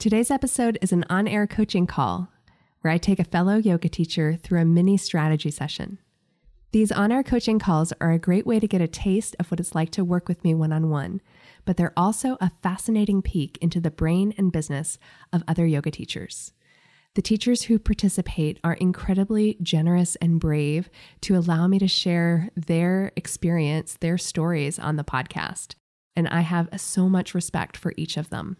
Today's episode is an on air coaching call where I take a fellow yoga teacher through a mini strategy session. These on air coaching calls are a great way to get a taste of what it's like to work with me one on one, but they're also a fascinating peek into the brain and business of other yoga teachers. The teachers who participate are incredibly generous and brave to allow me to share their experience, their stories on the podcast. And I have so much respect for each of them.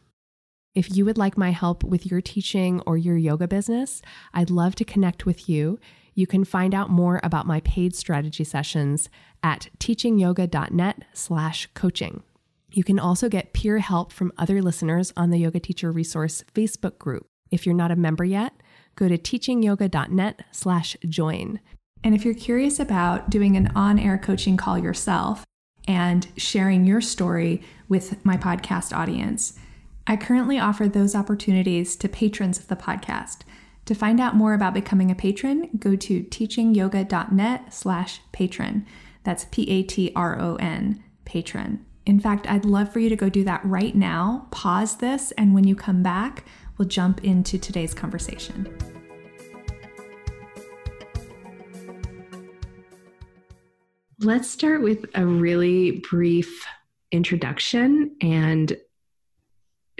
If you would like my help with your teaching or your yoga business, I'd love to connect with you. You can find out more about my paid strategy sessions at teachingyoga.net slash coaching. You can also get peer help from other listeners on the Yoga Teacher Resource Facebook group. If you're not a member yet, go to teachingyoga.net slash join. And if you're curious about doing an on-air coaching call yourself and sharing your story with my podcast audience, I currently offer those opportunities to patrons of the podcast. To find out more about becoming a patron, go to teachingyoga.net slash patron. That's P-A-T-R-O-N, patron. In fact, I'd love for you to go do that right now. Pause this, and when you come back, we'll jump into today's conversation. Let's start with a really brief introduction and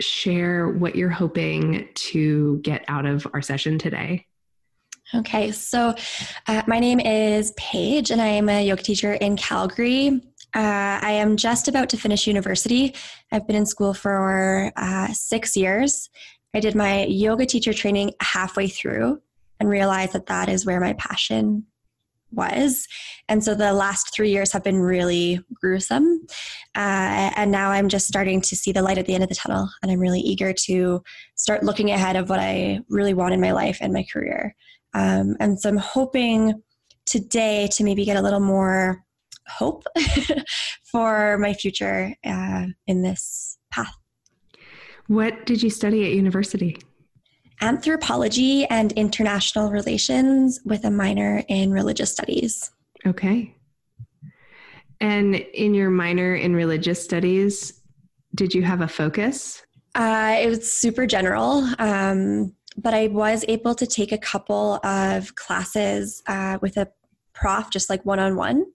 share what you're hoping to get out of our session today. Okay, so uh, my name is Paige, and I am a yoga teacher in Calgary. Uh, I am just about to finish university. I've been in school for uh, six years, I did my yoga teacher training halfway through and realized that that is where my passion was. And so the last three years have been really gruesome. Uh, and now I'm just starting to see the light at the end of the tunnel. And I'm really eager to start looking ahead of what I really want in my life and my career. Um, and so I'm hoping today to maybe get a little more hope for my future uh, in this path. What did you study at university? Anthropology and international relations with a minor in religious studies. Okay. And in your minor in religious studies, did you have a focus? Uh, it was super general, um, but I was able to take a couple of classes uh, with a prof, just like one on one.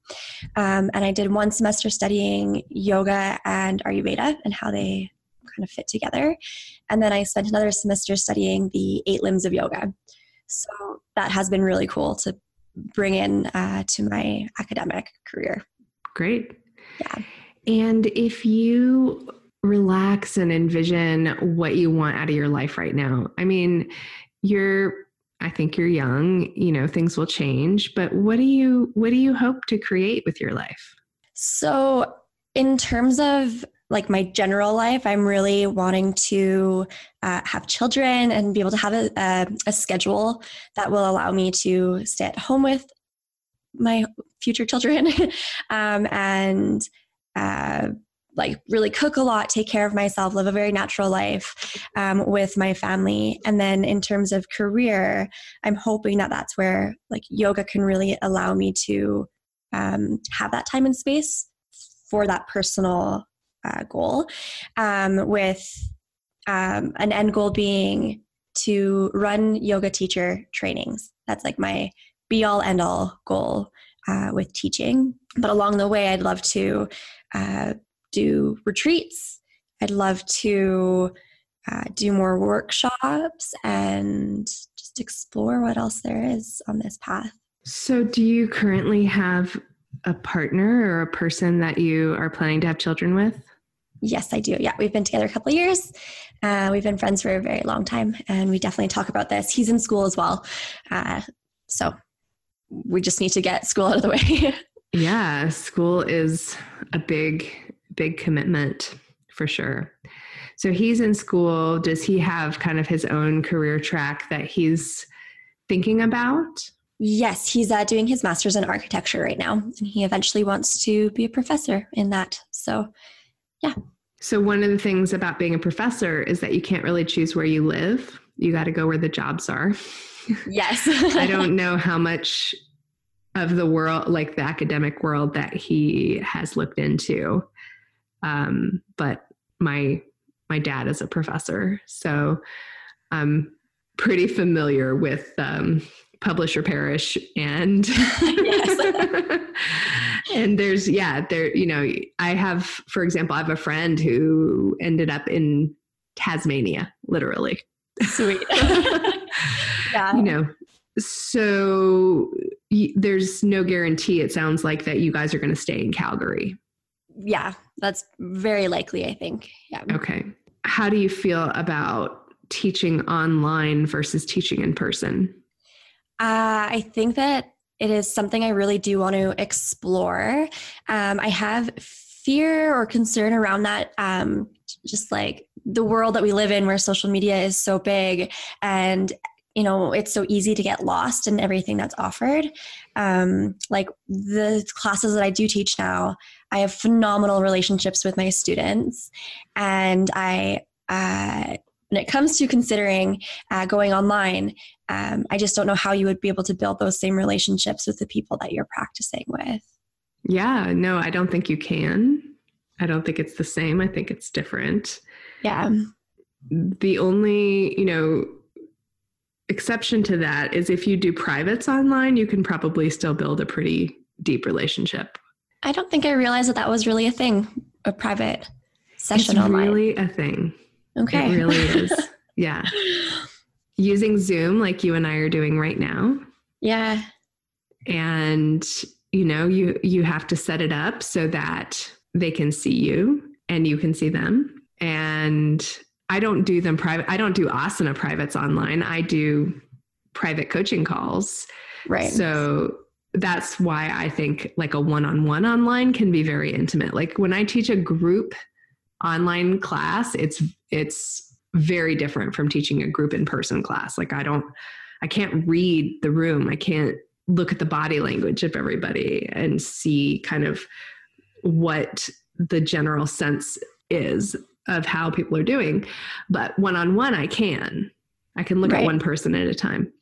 And I did one semester studying yoga and Ayurveda and how they kind of fit together. And then I spent another semester studying the eight limbs of yoga. So that has been really cool to bring in uh, to my academic career. Great. Yeah. And if you relax and envision what you want out of your life right now, I mean, you're I think you're young, you know, things will change, but what do you what do you hope to create with your life? So, in terms of like my general life, I'm really wanting to uh, have children and be able to have a, a, a, schedule that will allow me to stay at home with my future children um, and uh, like really cook a lot, take care of myself, live a very natural life um, with my family. And then in terms of career, I'm hoping that that's where like yoga can really allow me to um, have that time and space for that personal uh, goal, um, with um, an end goal being to run yoga teacher trainings. That's like my be all end all goal uh, with teaching. But along the way, I'd love to uh, do retreats. I'd love to uh, do more workshops and just explore what else there is on this path. So, do you currently have a partner or a person that you are planning to have children with? Yes, I do. Yeah, we've been together a couple of years. Uh, we've been friends for a very long time, and we definitely talk about this. He's in school as well, uh, so we just need to get school out of the way. yeah, school is a big, big commitment for sure. So he's in school. Does he have kind of his own career track that he's thinking about? Yes, he's uh, doing his master's in architecture right now, and he eventually wants to be a professor in that. So, yeah. So, one of the things about being a professor is that you can't really choose where you live. You got to go where the jobs are. Yes. I don't know how much of the world, like the academic world, that he has looked into. Um, but my my dad is a professor, so I'm pretty familiar with um, publisher parish and and there's yeah there you know i have for example i have a friend who ended up in tasmania literally. Sweet. Yeah. You know so y- there's no guarantee it sounds like that you guys are going to stay in calgary. Yeah that's very likely i think. Yeah. Okay. How do you feel about teaching online versus teaching in person? Uh, I think that it is something I really do want to explore. Um, I have fear or concern around that. Um, just like the world that we live in, where social media is so big and you know it's so easy to get lost in everything that's offered um, like the classes that i do teach now i have phenomenal relationships with my students and i uh, when it comes to considering uh, going online, um, I just don't know how you would be able to build those same relationships with the people that you're practicing with. Yeah, no, I don't think you can. I don't think it's the same. I think it's different. Yeah. The only, you know, exception to that is if you do privates online, you can probably still build a pretty deep relationship. I don't think I realized that that was really a thing, a private session it's online. really a thing. Okay. It really is. yeah. Using Zoom like you and I are doing right now. Yeah. And you know, you you have to set it up so that they can see you and you can see them. And I don't do them private. I don't do asana privates online. I do private coaching calls. Right. So that's why I think like a one-on-one online can be very intimate. Like when I teach a group online class, it's it's very different from teaching a group in person class. Like I don't I can't read the room. I can't look at the body language of everybody and see kind of what the general sense is of how people are doing. But one on one, I can. I can look right. at one person at a time.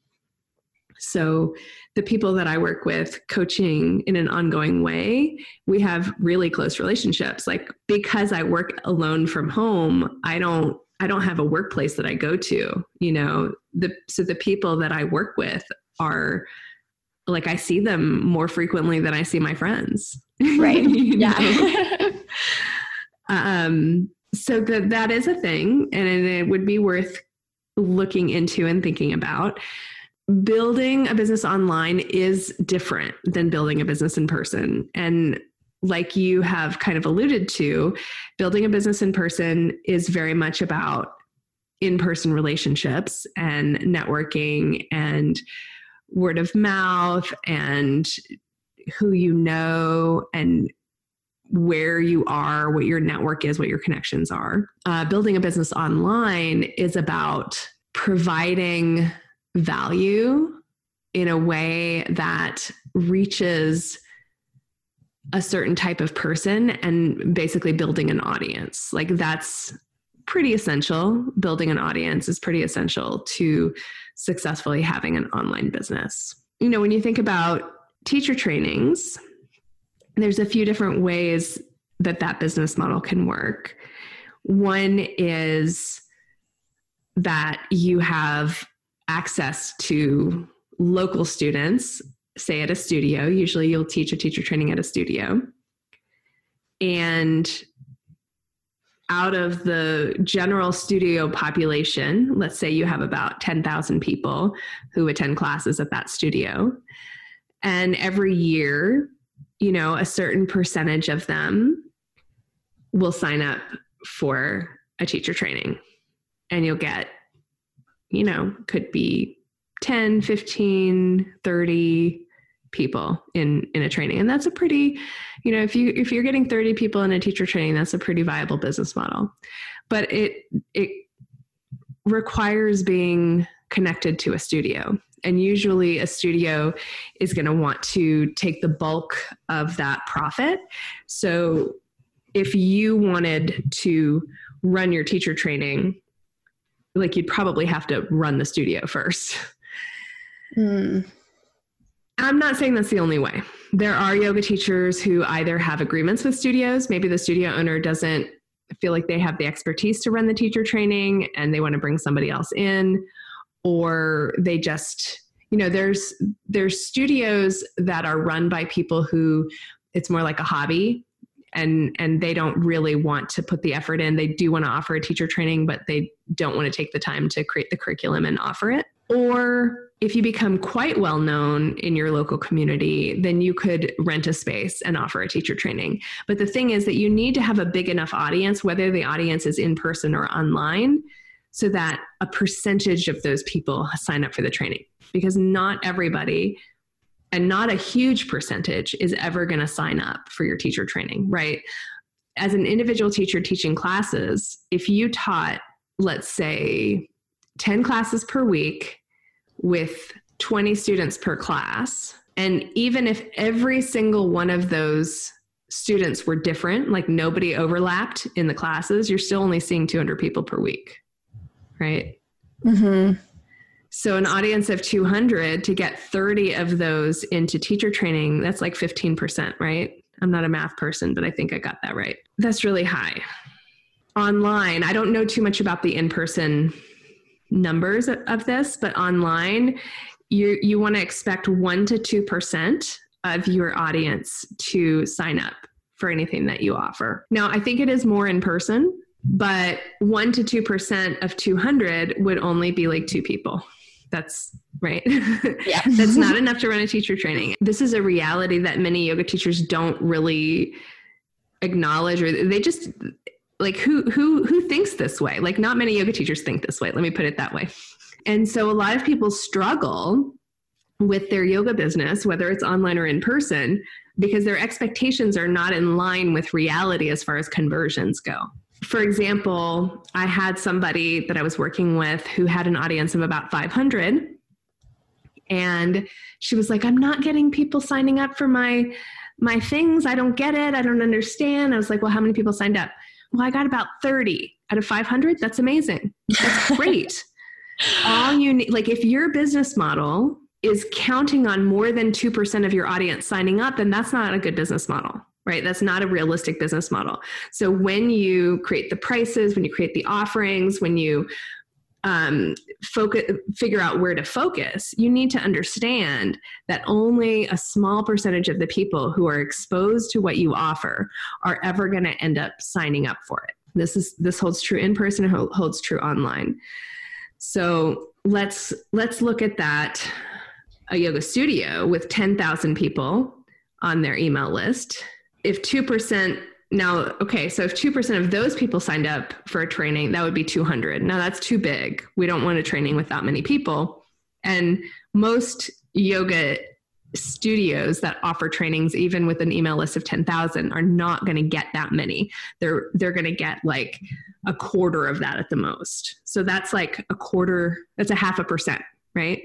So, the people that I work with coaching in an ongoing way, we have really close relationships. Like because I work alone from home, I don't I don't have a workplace that I go to, you know. The so the people that I work with are like I see them more frequently than I see my friends. Right. yeah. um so that that is a thing and it would be worth looking into and thinking about building a business online is different than building a business in person. And like you have kind of alluded to, building a business in person is very much about in person relationships and networking and word of mouth and who you know and where you are, what your network is, what your connections are. Uh, building a business online is about providing value in a way that reaches a certain type of person and basically building an audience. Like that's pretty essential. Building an audience is pretty essential to successfully having an online business. You know, when you think about teacher trainings, there's a few different ways that that business model can work. One is that you have access to local students, say at a studio. Usually you'll teach a teacher training at a studio. And out of the general studio population, let's say you have about 10,000 people who attend classes at that studio. And every year, you know, a certain percentage of them will sign up for a teacher training. And you'll get you know, could be 10, 15, 30 people in in a training. And that's a pretty you know if you if you're getting 30 people in a teacher training that's a pretty viable business model. But it it requires being connected to a studio. And usually a studio is going to want to take the bulk of that profit. So if you wanted to run your teacher training like you'd probably have to run the studio first mm. I'm not saying that's the only way. There are yoga teachers who either have agreements with studios, maybe the studio owner doesn't feel like they have the expertise to run the teacher training and they want to bring somebody else in or they just you know there's there's studios that are run by people who it's more like a hobby and and they don't really want to put the effort in they do want to offer a teacher training but they don't want to take the time to create the curriculum and offer it or if you become quite well known in your local community, then you could rent a space and offer a teacher training. But the thing is that you need to have a big enough audience, whether the audience is in person or online, so that a percentage of those people sign up for the training. Because not everybody and not a huge percentage is ever going to sign up for your teacher training, right? As an individual teacher teaching classes, if you taught, let's say, 10 classes per week with 20 students per class. And even if every single one of those students were different, like nobody overlapped in the classes, you're still only seeing 200 people per week, right? Mm-hmm. So, an audience of 200 to get 30 of those into teacher training, that's like 15%, right? I'm not a math person, but I think I got that right. That's really high. Online, I don't know too much about the in person numbers of this, but online, you you want to expect one to two percent of your audience to sign up for anything that you offer. Now, I think it is more in person, but one to two percent of 200 would only be like two people. That's right. Yeah. That's not enough to run a teacher training. This is a reality that many yoga teachers don't really acknowledge or they just like who who who thinks this way like not many yoga teachers think this way let me put it that way and so a lot of people struggle with their yoga business whether it's online or in person because their expectations are not in line with reality as far as conversions go for example i had somebody that i was working with who had an audience of about 500 and she was like i'm not getting people signing up for my my things i don't get it i don't understand i was like well how many people signed up well, I got about 30 out of 500. That's amazing. That's great. All you need, like, if your business model is counting on more than 2% of your audience signing up, then that's not a good business model, right? That's not a realistic business model. So when you create the prices, when you create the offerings, when you um, focus, figure out where to focus, you need to understand that only a small percentage of the people who are exposed to what you offer are ever going to end up signing up for it. This is this holds true in person, holds true online. So let's let's look at that. A yoga studio with ten thousand people on their email list. If two percent now, okay, so if 2% of those people signed up for a training, that would be 200. Now that's too big. We don't want a training with that many people. And most yoga studios that offer trainings even with an email list of 10,000 are not going to get that many. They're they're going to get like a quarter of that at the most. So that's like a quarter, that's a half a percent, right?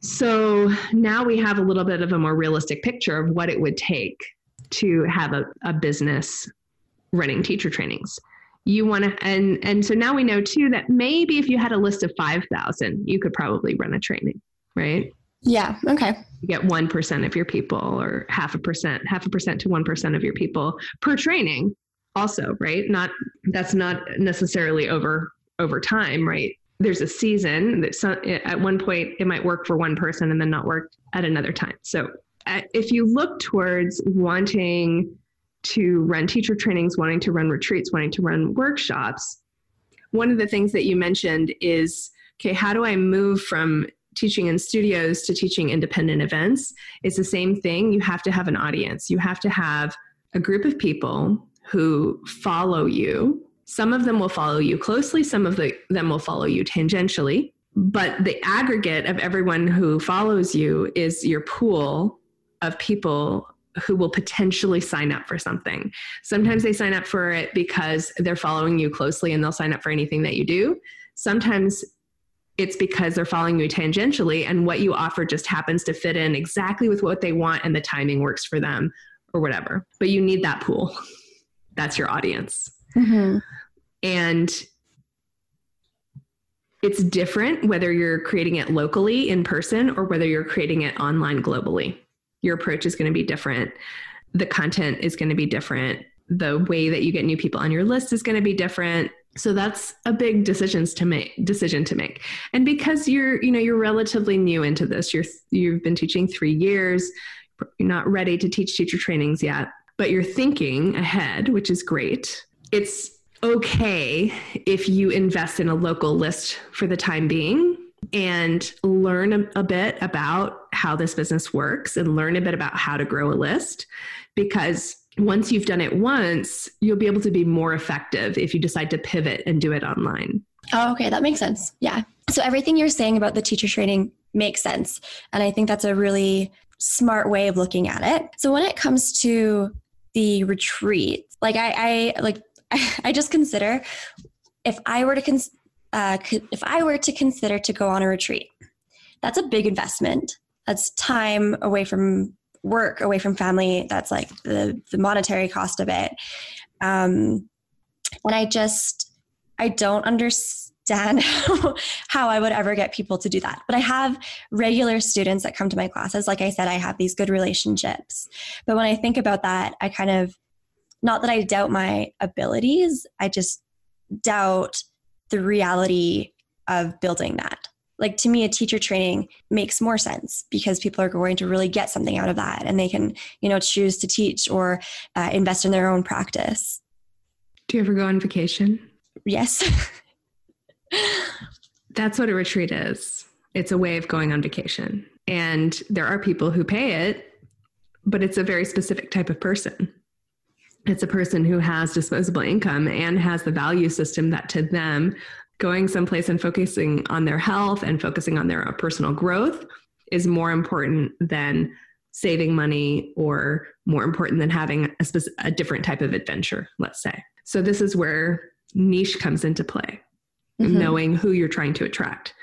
So now we have a little bit of a more realistic picture of what it would take to have a, a business running teacher trainings. You want to and and so now we know too that maybe if you had a list of 5000 you could probably run a training right? Yeah okay. You get 1% of your people or half a percent half a percent to 1% of your people per training also right? Not that's not necessarily over over time right? There's a season that some, at one point it might work for one person and then not work at another time. So Uh, if you look towards wanting to run teacher trainings, wanting to run retreats, wanting to run workshops, one of the things that you mentioned is okay, how do I move from teaching in studios to teaching independent events? It's the same thing. You have to have an audience, you have to have a group of people who follow you. Some of them will follow you closely, some of the, them will follow you tangentially. But the aggregate of everyone who follows you is your pool of people who will potentially sign up for something. Sometimes they sign up for it because they're following you closely and they'll sign up for anything that you do. Sometimes it's because they're following you tangentially and what you offer just happens to fit in exactly with what they want and the timing works for them or whatever. But you need that pool. That's your audience. Mm-hmm. And it's different whether you're creating it locally in person or whether you're creating it online globally. Your approach is going to be different. The content is going to be different. The way that you get new people on your list is going to be different. So that's a big decisions to make decision to make. And because you're, you know, you're relatively new into this, you're you've been teaching 3 years, you're not ready to teach teacher trainings yet, but you're thinking ahead, which is great. It's okay if you invest in a local list for the time being and learn a, a, bit about how this business works and learn a bit about how to grow a list. Because once you've done it once you'll be able to be more effective if you decide to pivot and do it online. Oh okay. That makes sense. Yeah. So everything you're saying about the teacher training makes sense. And i think that's a really smart way of looking at it. So when it comes to the retreat like i, I like I, just consider if I were to cons- uh, if I were to consider to go on a retreat, that's a big investment. That's time away from work, away from family. That's like the the monetary cost of it. Um, and I just I don't understand how, how I would ever get people to do that. But I have regular students that come to my classes. Like I said, I have these good relationships. But when I think about that, I kind of not that I doubt my abilities, I just doubt the reality of building that. Like to me, a teacher training makes more sense because people are going to really get something out of that and they can, you know, choose to teach or uh, invest in their own practice. Do you ever go on vacation? Yes. That's what a retreat is. It's a way of going on vacation. And there are people who pay it, but it's a very specific type of person it's a person who has disposable income and has the value system that to them going someplace and focusing on their health and focusing on their personal growth is more important than saving money or more important than having a, specific, a different type of adventure let's say so this is where niche comes into play mm-hmm. knowing who you're trying to attract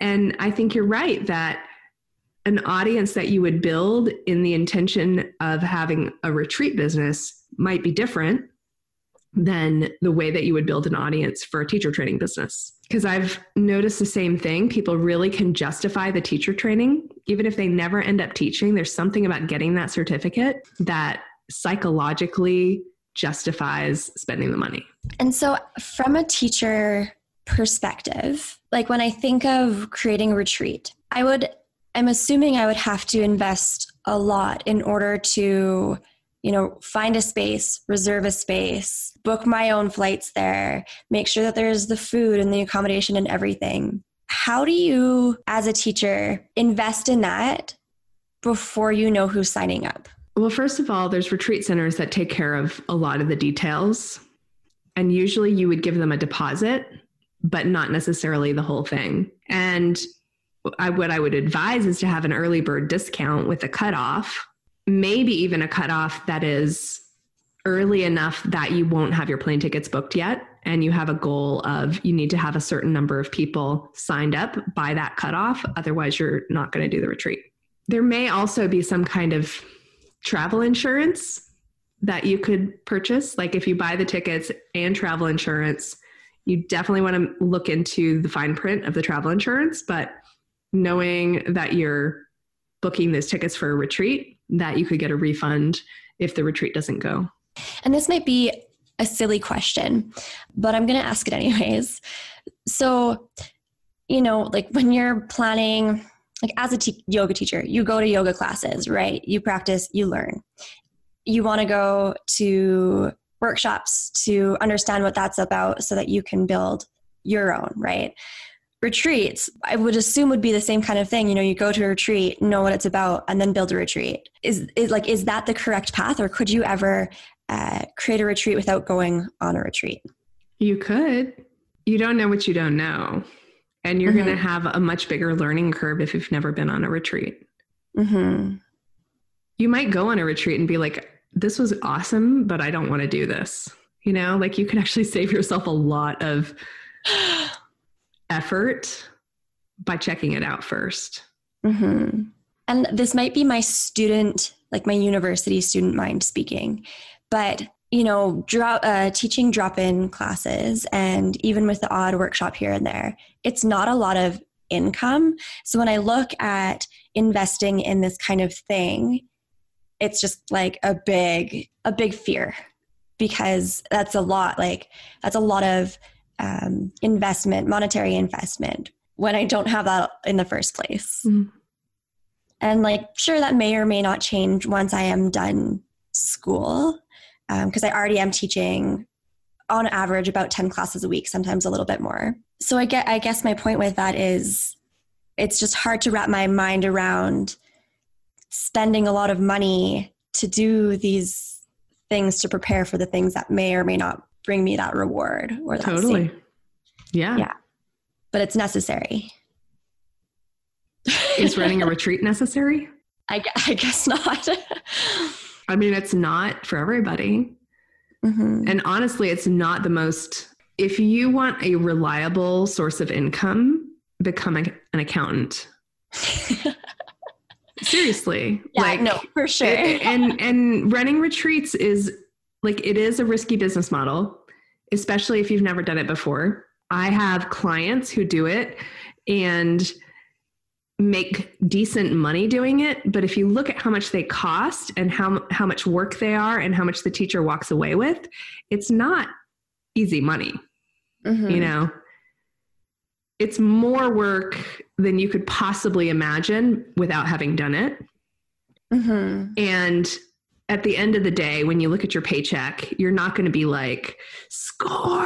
and i think you're right that an audience that you would build in the intention of having a retreat business might be different than the way that you would build an audience for a teacher training business. Because I've noticed the same thing. People really can justify the teacher training, even if they never end up teaching. There's something about getting that certificate that psychologically justifies spending the money. And so, from a teacher perspective, like when I think of creating a retreat, I would, I'm assuming I would have to invest a lot in order to you know, find a space, reserve a space, book my own flights there, make sure that there's the food and the accommodation and everything. How do you, as a teacher, invest in that before you know who's signing up? Well, first of all, there's retreat centers that take care of a lot of the details. And usually you would give them a deposit, but not necessarily the whole thing. And I, what I would advise is to have an early bird discount with a cutoff maybe even a cutoff that is early enough that you won't have your plane tickets booked yet and you have a goal of you need to have a certain number of people signed up by that cutoff otherwise you're not going to do the retreat. There may also be some kind of travel insurance that you could purchase. Like if you buy the tickets and travel insurance you definitely want to look into the fine print of the travel insurance but knowing that you're booking those tickets for a retreat that you could get a refund if the retreat doesn't go. And this might be a silly question, but I'm going to ask it anyways. So, you know, like when you're planning, like as a te- yoga teacher, you go to yoga classes, right? You practice, you learn. You want to go to workshops to understand what that's about so that you can build your own, right? Retreats i would assume would be the same kind of thing you know you go to a retreat know what it's about and then build a retreat is, is like is that the correct path or could you ever uh, create a retreat without going on a retreat you could you don't know what you don't know and you're mm-hmm. going to have a much bigger learning curve if you've never been on a retreat mm-hmm. you might go on a retreat and be like, this was awesome, but I don't want to do this. You know, like you can actually save yourself a lot of effort by checking it out 1st mm-hmm. And this might be my student, like my university student mind speaking, but you know, uh, teaching drop in classes and even with the odd workshop here and there, it's not a lot of income. So when I look at investing in this kind of thing, it's just like a big, a big fear because that's a lot, like, that's a lot of um, investment, monetary investment, when I don't have that in the first place. Mm. And like, sure, that may or may not change once I am done school, because um, I already am teaching on average about 10 classes a week, sometimes a little bit more. So I get, I guess my point with that is it's just hard to wrap my mind around spending a lot of money to do these things to prepare for the things that may or may not bring me that reward or that totally. same. yeah. Yeah. But it's necessary. Is running a retreat necessary? I, I guess not. I mean it's not for everybody. Mm-hmm. and honestly it's not the most if you want a reliable source of income become a, an accountant. Seriously. Yeah, like no for sure. and and running retreats is like it is a risky business model, especially if you've never done it before. I have clients who do it and make decent money doing it, but if you look at how much they cost and how how much work they are and how much the teacher walks away with, it's not easy money. Mm-hmm. You know, it's more work than you could possibly imagine without having done it. Mm-hmm. And at the end of the day, when you look at your paycheck, you're not going to be like, score,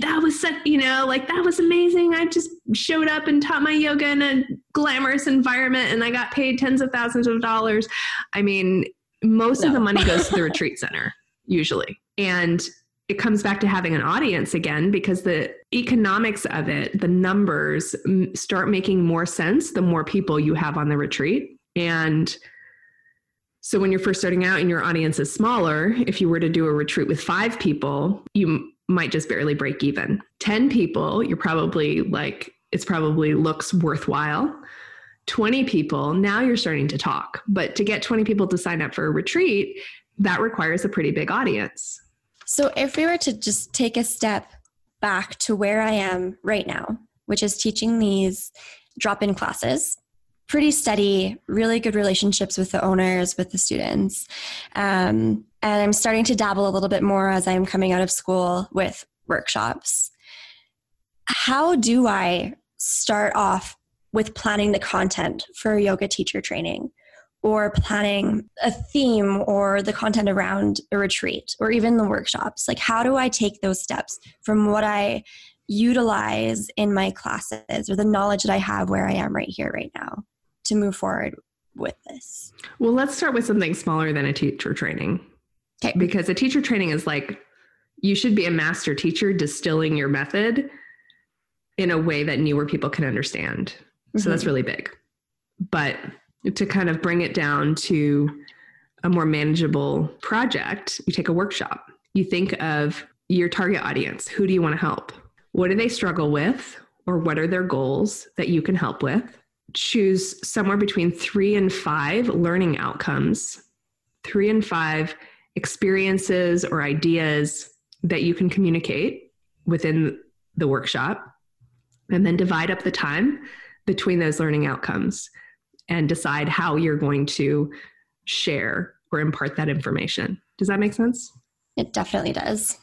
that was such, you know, like that was amazing. I just showed up and taught my yoga in a glamorous environment and I got paid tens of thousands of dollars. I mean, most no. of the money goes to the retreat center, usually. And it comes back to having an audience again because the economics of it, the numbers start making more sense the more people you have on the retreat. And so when you're first starting out and your audience is smaller, if you were to do a retreat with five people, you might just barely break even. 10 people, you're probably like, it's probably looks worthwhile. 20 people, now you're starting to talk. But to get 20 people to sign up for a retreat, that requires a pretty big audience. So if we were to just take a step back to where I am right now, which is teaching these drop in classes, pretty steady, really good relationships with the owners, with the students. Um, and I'm starting to dabble a little bit more as I'm coming out of school with workshops. How do I start off with planning the content for yoga teacher training? Or planning a theme or the content around a retreat or even the workshops. Like, how do I take those steps from what I utilize in my classes or the knowledge that I have where I am right here, right now? To move forward with this? Well, let's start with something smaller than a teacher training. Okay. Because a teacher training is like you should be a master teacher distilling your method in a way that newer people can understand. Mm-hmm. So that's mm-hmm. really big. But to kind of bring it down to a more manageable project, you take a workshop. You think of your target audience. Who do you want to help? What do they struggle with? Or what are their goals that you can help with? Choose somewhere between three and five learning outcomes, three and five experiences or ideas that you can communicate within the workshop, and then divide up the time between those learning outcomes and decide how you're going to share or impart that information. Does that make sense? It definitely does.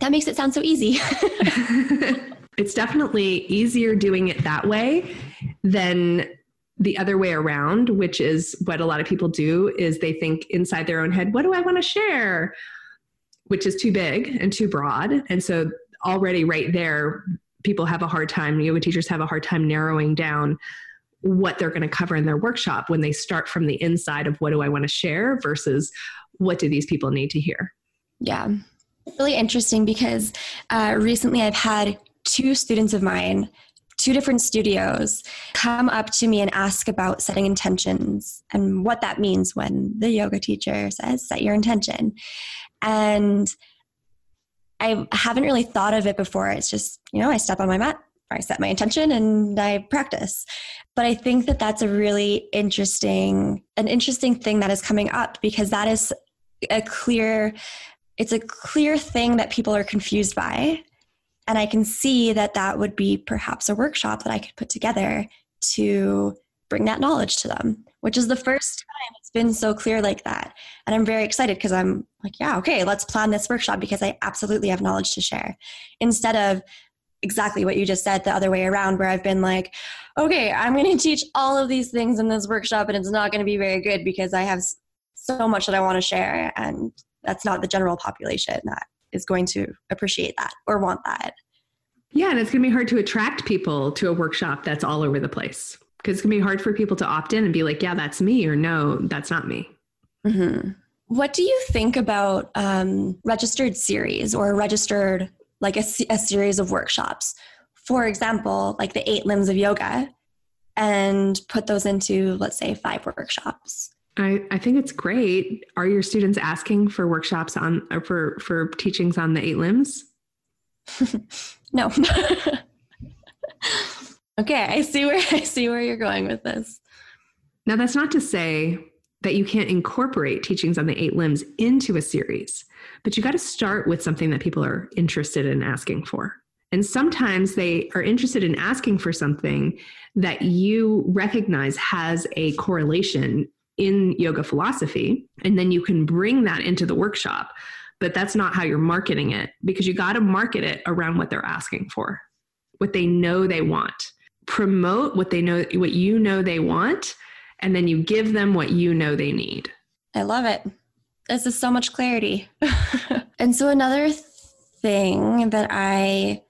That makes it sound so easy. it's definitely easier doing it that way than the other way around which is what a lot of people do is they think inside their own head what do i want to share? Which is too big and too broad. And so already right there people have a hard time yoga teachers have a hard time narrowing down what they're going to cover in their workshop when they start from the inside of what do i want to share? versus what do these people need to hear? Yeah. Really interesting because uh, recently i've had two students of mine two different studios come up to me and ask about setting intentions and what that means when the yoga teacher says set your intention and i haven't really thought of it before it's just you know i step on my mat I set my intention and I practice. But I think that that's a really interesting, an interesting thing that is coming up because that is a clear, it's a clear thing that people are confused by. And I can see that that would be perhaps a workshop that I could put together to bring that knowledge to them, which is the first time it's been so clear like that. And I'm very excited because I'm like, yeah, okay, let's plan this workshop because I absolutely have knowledge to share. Instead of exactly what you just said the other way around, where I've been like, okay, I'm going to teach all of these things in this workshop and it's not going to be very good because I have so much that I want to share. And that's not the general population that is going to appreciate that or want that. Yeah, and it's going to be hard to attract people to a workshop that's all over the place because it's going to be hard for people to opt in and be like, yeah, that's me, or no, that's not me. Mm-hmm. What do you think about um, registered series or registered like a, a series of workshops. For example, like the eight limbs of yoga, and put those into, let's say, five workshops. I, I think it's great. Are your students asking for workshops on or for for teachings on the eight limbs? no. okay, I see where I see where you're going with this. Now that's not to say that you can't incorporate teachings on the eight limbs into a series, but you got to start with something that people are interested in asking for. And sometimes they are interested in asking for something that you recognize has a correlation in yoga philosophy. And then you can bring that into the workshop. But that's not how you're marketing it because you got to market it around what they're asking for, what they know they want. Promote what they know, what you know they want, and then you give them what you know they need. I love it. This is so much clarity. and so, another thing that I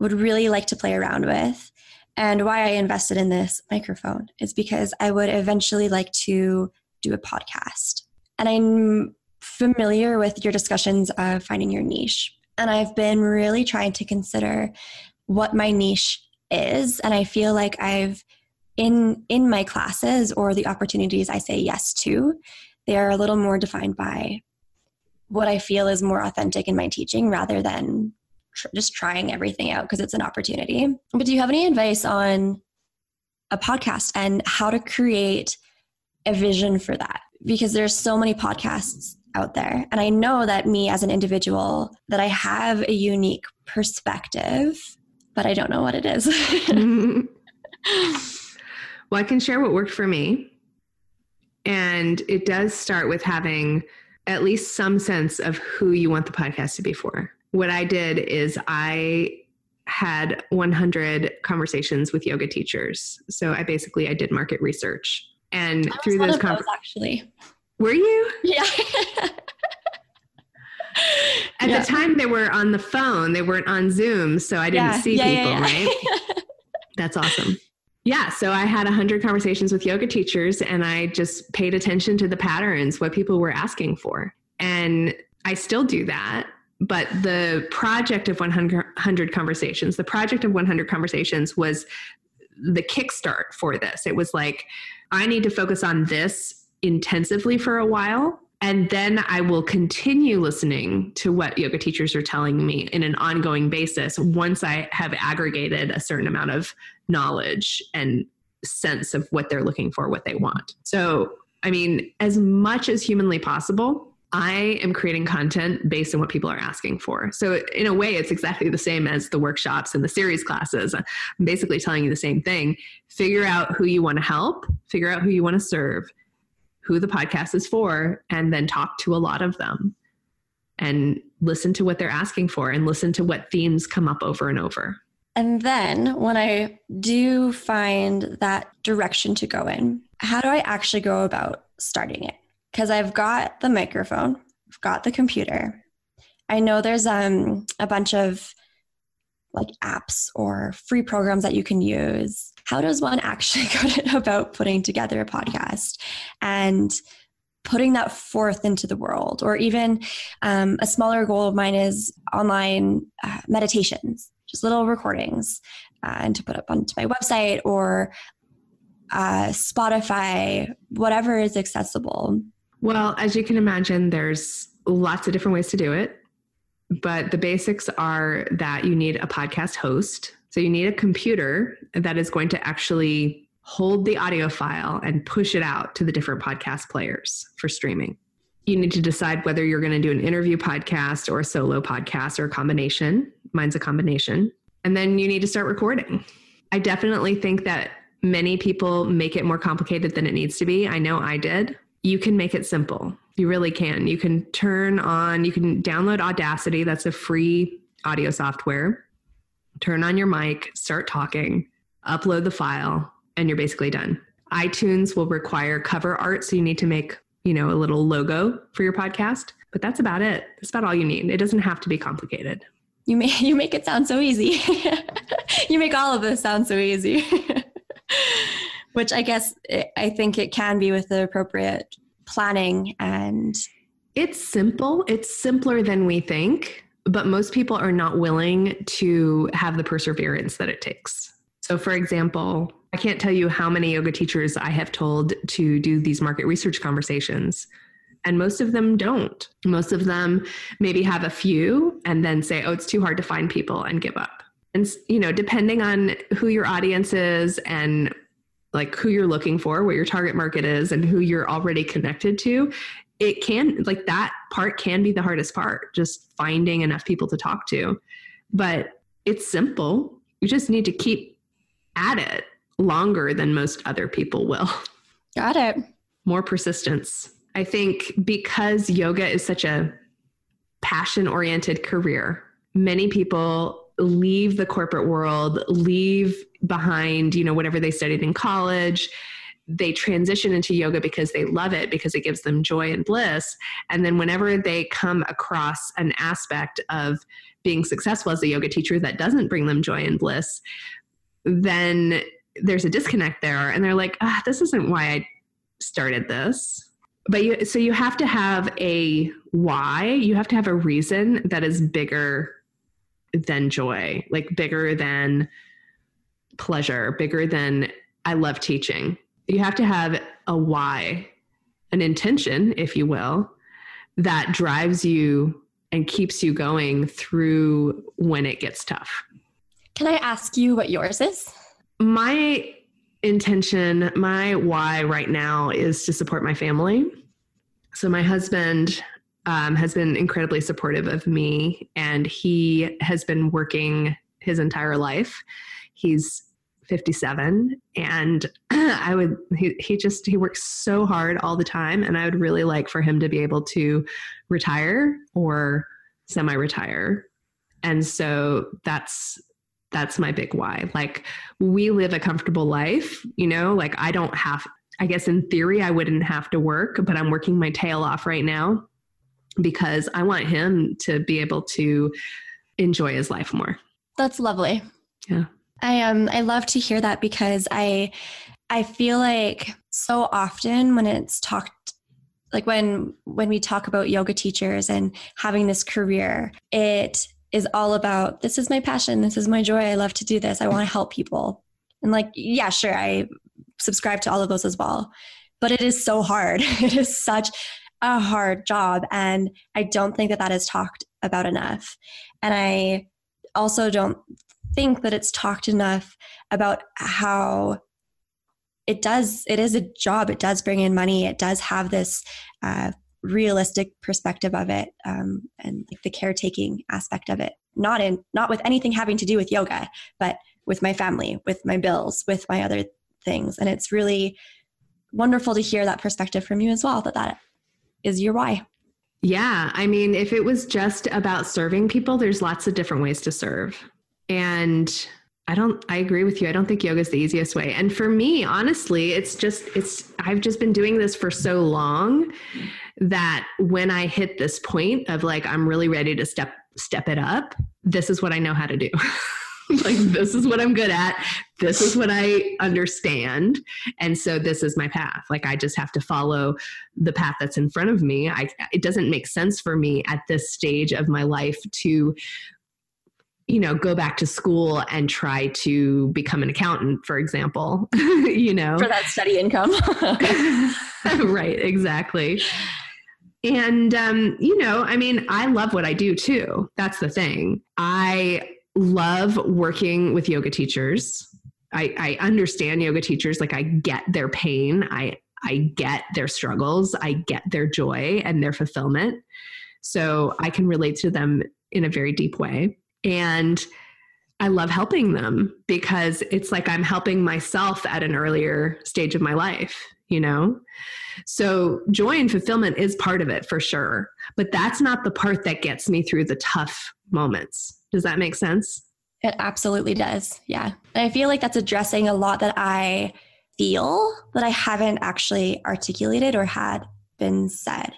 would really like to play around with and why I invested in this microphone is because I would eventually like to do a podcast. And I'm familiar with your discussions of finding your niche. And I've been really trying to consider what my niche is. And I feel like I've in in my classes or the opportunities I say yes to, they are a little more defined by what I feel is more authentic in my teaching rather than tr- just trying everything out because it's an opportunity. But do you have any advice on a podcast and how to create a vision for that? Because there's so many podcasts out there and I know that me as an individual that I have a unique perspective, but I don't know what it is. Well, I can share what worked for me. And it does start with having at least some sense of who you want the podcast to be for. What I did is I had 100 conversations with yoga teachers. So I basically I did market research and through those conversations actually. Were you? Yeah. At yeah. the time they were on the phone, they weren't on Zoom, so I didn't yeah. see yeah, people, right? That's awesome. Yeah, so I had 100 conversations with yoga teachers and I just paid attention to the patterns, what people were asking for. And I still do that. But the project of 100 conversations, the project of 100 conversations was the kickstart for this. It was like, I need to focus on this intensively for a while and then I will continue listening to what yoga teachers are telling me in an ongoing basis once I have aggregated a certain amount of knowledge and sense of what they're looking for, what they want. So, I mean, as much as humanly possible, I am creating content based on what people are asking for. So, in a way, it's exactly the same as the workshops and the series classes. I'm basically telling you the same thing. Figure out who you want to help, figure out who you want to serve, who the podcast is for and then talk to a lot of them and listen to what they're asking for and listen to what themes come up over and over. And then when I do find that direction to go in, how do I actually go about starting it? Because I've got the microphone, I've got the computer. I know there's um, a bunch of like apps or free programs that you can use how does one actually go about putting together a podcast and putting that forth into the world or even um, a smaller goal of mine is online uh, meditations just little recordings uh, and to put up onto my website or uh, Spotify, whatever is accessible. Well, as you can imagine, there's lots of different ways to do it. But the basics are that you need a podcast host. So you need a computer that is going to actually hold the audio file and push it out to the different podcast players for streaming. You need to decide whether you're going to do an interview podcast or a solo podcast or a combination. Mine's a combination. And then you need to start recording. I definitely think that many people make it more complicated than it needs to be. I know I did. You can make it simple. You really can. You can turn on, you can download Audacity, that's a free audio software. Turn on your mic, start talking, upload the file, and you're basically done. iTunes will require cover art, so you need to make, you know, a little logo for your podcast, but that's about it. That's about all you need. It doesn't have to be complicated. You make you make it sound so easy. you make all of this sound so easy. Which I guess I think it can be with the appropriate planning and it's simple. It's simpler than we think, but most people are not willing to have the perseverance that it takes. So, for example, I can't tell you how many yoga teachers I have told to do these market research conversations. And most of them don't. Most of them maybe have a few and then say, oh, it's too hard to find people and give up. And, you know, depending on who your audience is and like who you're looking for, what your target market is, and who you're already connected to, it can, like that part can be the hardest part, just finding enough people to talk to. But it's simple. You just need to keep at it longer than most other people will. Got it. More persistence. I think because yoga is such a passion oriented career, many people leave the corporate world, leave behind, you know, whatever they studied in college. They transition into yoga because they love it, because it gives them joy and bliss. And then whenever they come across an aspect of being successful as a yoga teacher that doesn't bring them joy and bliss, then there's a disconnect there and they're like ah, this isn't why i started this but you so you have to have a why you have to have a reason that is bigger than joy like bigger than pleasure bigger than i love teaching. You have to have a why an intention if you will that drives you and keeps you going through when it gets tough. Can i ask you what yours is? My intention, my why right now is to support my family. So my husband um, has been incredibly supportive of me, and he has been working his entire life. He's 57 and i would he, he just he works so hard all the time and i would really like for him to be able to retire or semi retire and so that's that's my big why. Like we live a comfortable life, you know, like I don't have I guess in theory I wouldn't have to work, but I'm working my tail off right now because I want him to be able to enjoy his life more. That's lovely. Yeah. I um I love to hear that because I I feel like so often when it's talked like when when we talk about yoga teachers and having this career, it is all about this is my passion, this is my joy, I love to do this, I want to help people. And like, yeah, sure, I subscribe to all of those as well. But it is so hard. it is such a hard job. And I don't think that that is talked about enough. And I also don't think that it's talked enough about how it does, it is a job. It does bring in money. It does have this uh, realistic perspective of it um, and like the caretaking aspect of it not in not with anything having to do with yoga but with my family with my bills with my other things and it's really wonderful to hear that perspective from you as well that that is your why yeah i mean if it was just about serving people there's lots of different ways to serve and I don't I agree with you. I don't think yoga is the easiest way. And for me, honestly, it's just it's I've just been doing this for so long that when I hit this point of like I'm really ready to step step it up, this is what I know how to do. like this is what I'm good at. This is what I understand. And so this is my path. Like I just have to follow the path that's in front of me. I it doesn't make sense for me at this stage of my life to you know, go back to school and try to become an accountant, for example, you know, for that steady income. right, exactly. And, um, you know, I mean, I love what I do too. That's the thing. I love working with yoga teachers. I, I understand yoga teachers, like, I get their pain. I, I get their struggles. I get their joy and their fulfillment. So I can relate to them in a very deep way. And I love helping them because it's like I'm helping myself at an earlier stage of my life, you know? So joy and fulfillment is part of it for sure. But that's not the part that gets me through the tough moments. Does that make sense? It absolutely does. Yeah. And I feel like that's addressing a lot that I feel that I haven't actually articulated or had been said.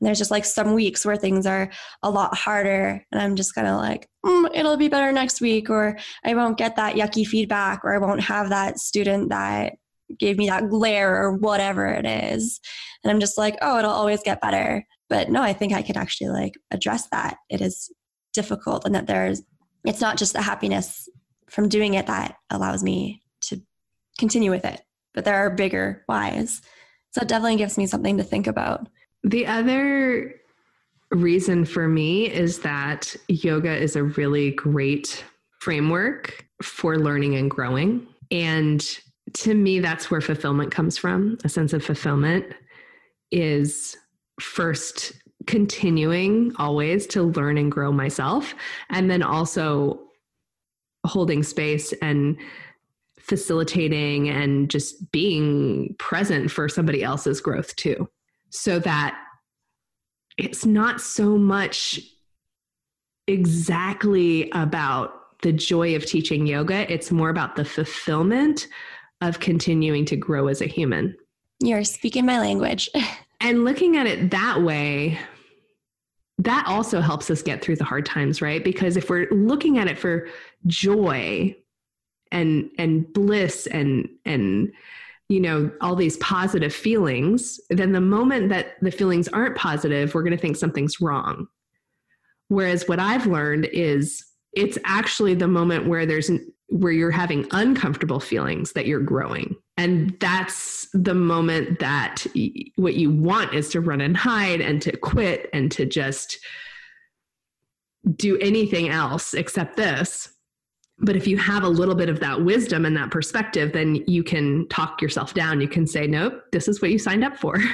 And there's just like some weeks where things are a lot harder, and I'm just kind of like, mm, it'll be better next week, or I won't get that yucky feedback, or I won't have that student that gave me that glare, or whatever it is. And I'm just like, oh, it'll always get better. But no, I think I could actually like address that. It is difficult, and that there's, it's not just the happiness from doing it that allows me to continue with it, but there are bigger whys. So it definitely gives me something to think about. The other reason for me is that yoga is a really great framework for learning and growing. And to me, that's where fulfillment comes from. A sense of fulfillment is first continuing always to learn and grow myself, and then also holding space and facilitating and just being present for somebody else's growth too so that it's not so much exactly about the joy of teaching yoga, it's more about the fulfillment of continuing to grow as a human. You're speaking my language. and looking at it that way, that also helps us get through the hard times, right? Because if we're looking at it for joy and and bliss and and you know all these positive feelings then the moment that the feelings aren't positive we're going to think something's wrong whereas what i've learned is it's actually the moment where there's where you're having uncomfortable feelings that you're growing. And that's the moment that what you want is to run and hide and to quit and to just do anything else except this. But if you have a little bit of that wisdom and that perspective then you can talk yourself down. You can say nope this is what you signed up for.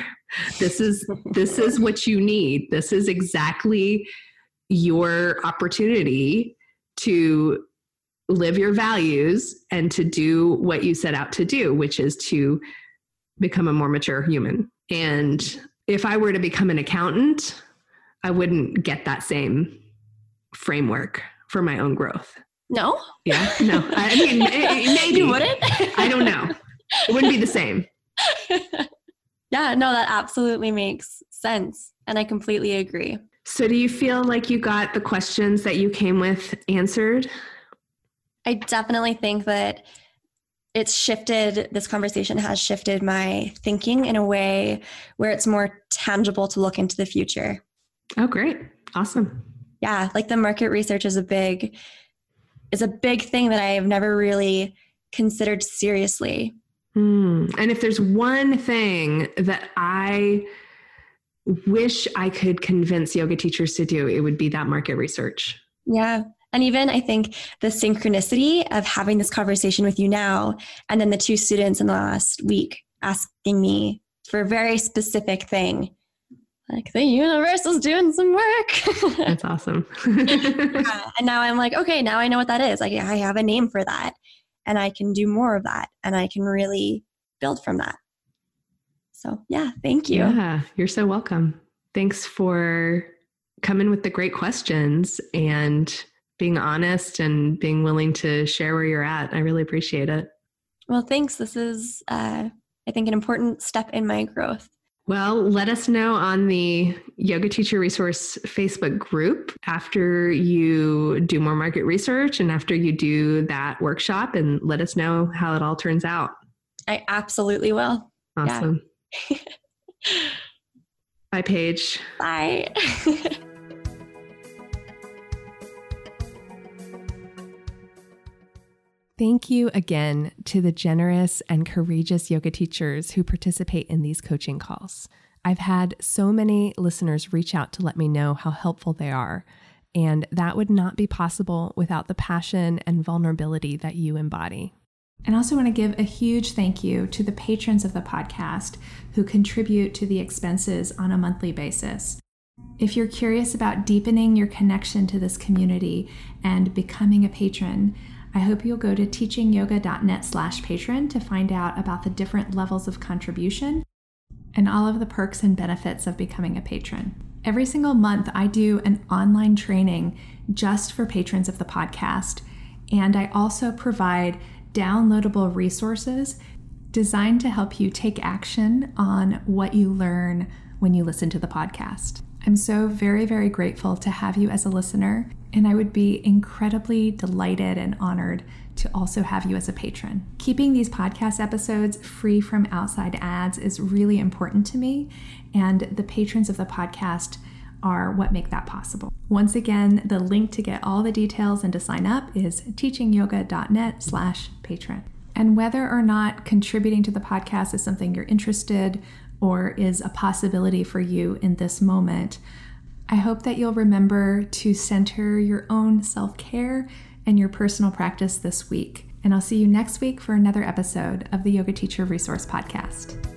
This is this is what you need. This is exactly your opportunity to live your values and to do what you set out to do which is to become a more mature human and if i were to become an accountant i wouldn't get that same framework for my own growth no. Yeah. No. I mean, maybe. You wouldn't? I don't know. It wouldn't be the same. yeah. No, that absolutely makes sense. And I completely agree. So, do you feel like you got the questions that you came with answered? I definitely think that it's shifted, this conversation has shifted my thinking in a way where it's more tangible to look into the future. Oh, great. Awesome. Yeah. Like the market research is a big is a big thing that I have never really considered seriously. Mm. And if there's one thing that I wish I could convince yoga teachers to do, it would be that market research. Yeah. And even I think the synchronicity of having this conversation with you now, and then the two students in the last week asking me for a very specific thing like the universe is doing some work. That's awesome. yeah. And now I'm like, okay, now I know what that is. Like I have a name for that and I can do more of that and I can really build from that. So, yeah, thank you. Yeah, you're so welcome. Thanks for coming with the great questions and being honest and being willing to share where you're at. I really appreciate it. Well, thanks. This is, uh, I think, an important step in my growth. Well, let us know on the Yoga Teacher Resource Facebook group after you do more market research and after you do that workshop, and let us know how it all turns out. I absolutely will. Awesome. Yeah. Bye, Paige. Bye. Thank you again to the generous and courageous yoga teachers who participate in these coaching calls. I've had so many listeners reach out to let me know how helpful they are, and that would not be possible without the passion and vulnerability that you embody. And also want to give a huge thank you to the patrons of the podcast who contribute to the expenses on a monthly basis. If you're curious about deepening your connection to this community and becoming a patron, I hope you'll go to teachingyoga.net slash patron to find out about the different levels of contribution and all of the perks and benefits of becoming a patron. Every single month, I do an online training just for patrons of the podcast, and I also provide downloadable resources designed to help you take action on what you learn when you listen to the podcast. I'm so very, very grateful to have you as a listener, and I would be incredibly delighted and honored to also have you as a patron. Keeping these podcast episodes free from outside ads is really important to me, and the patrons of the podcast are what make that possible. Once again, the link to get all the details and to sign up is teachingyoga.net slash patron. And whether or not contributing to the podcast is something you're interested or is a possibility for you in this moment, I hope that you'll remember to center your own self care and your personal practice this week. And I'll see you next week for another episode of the Yoga Teacher Resource Podcast.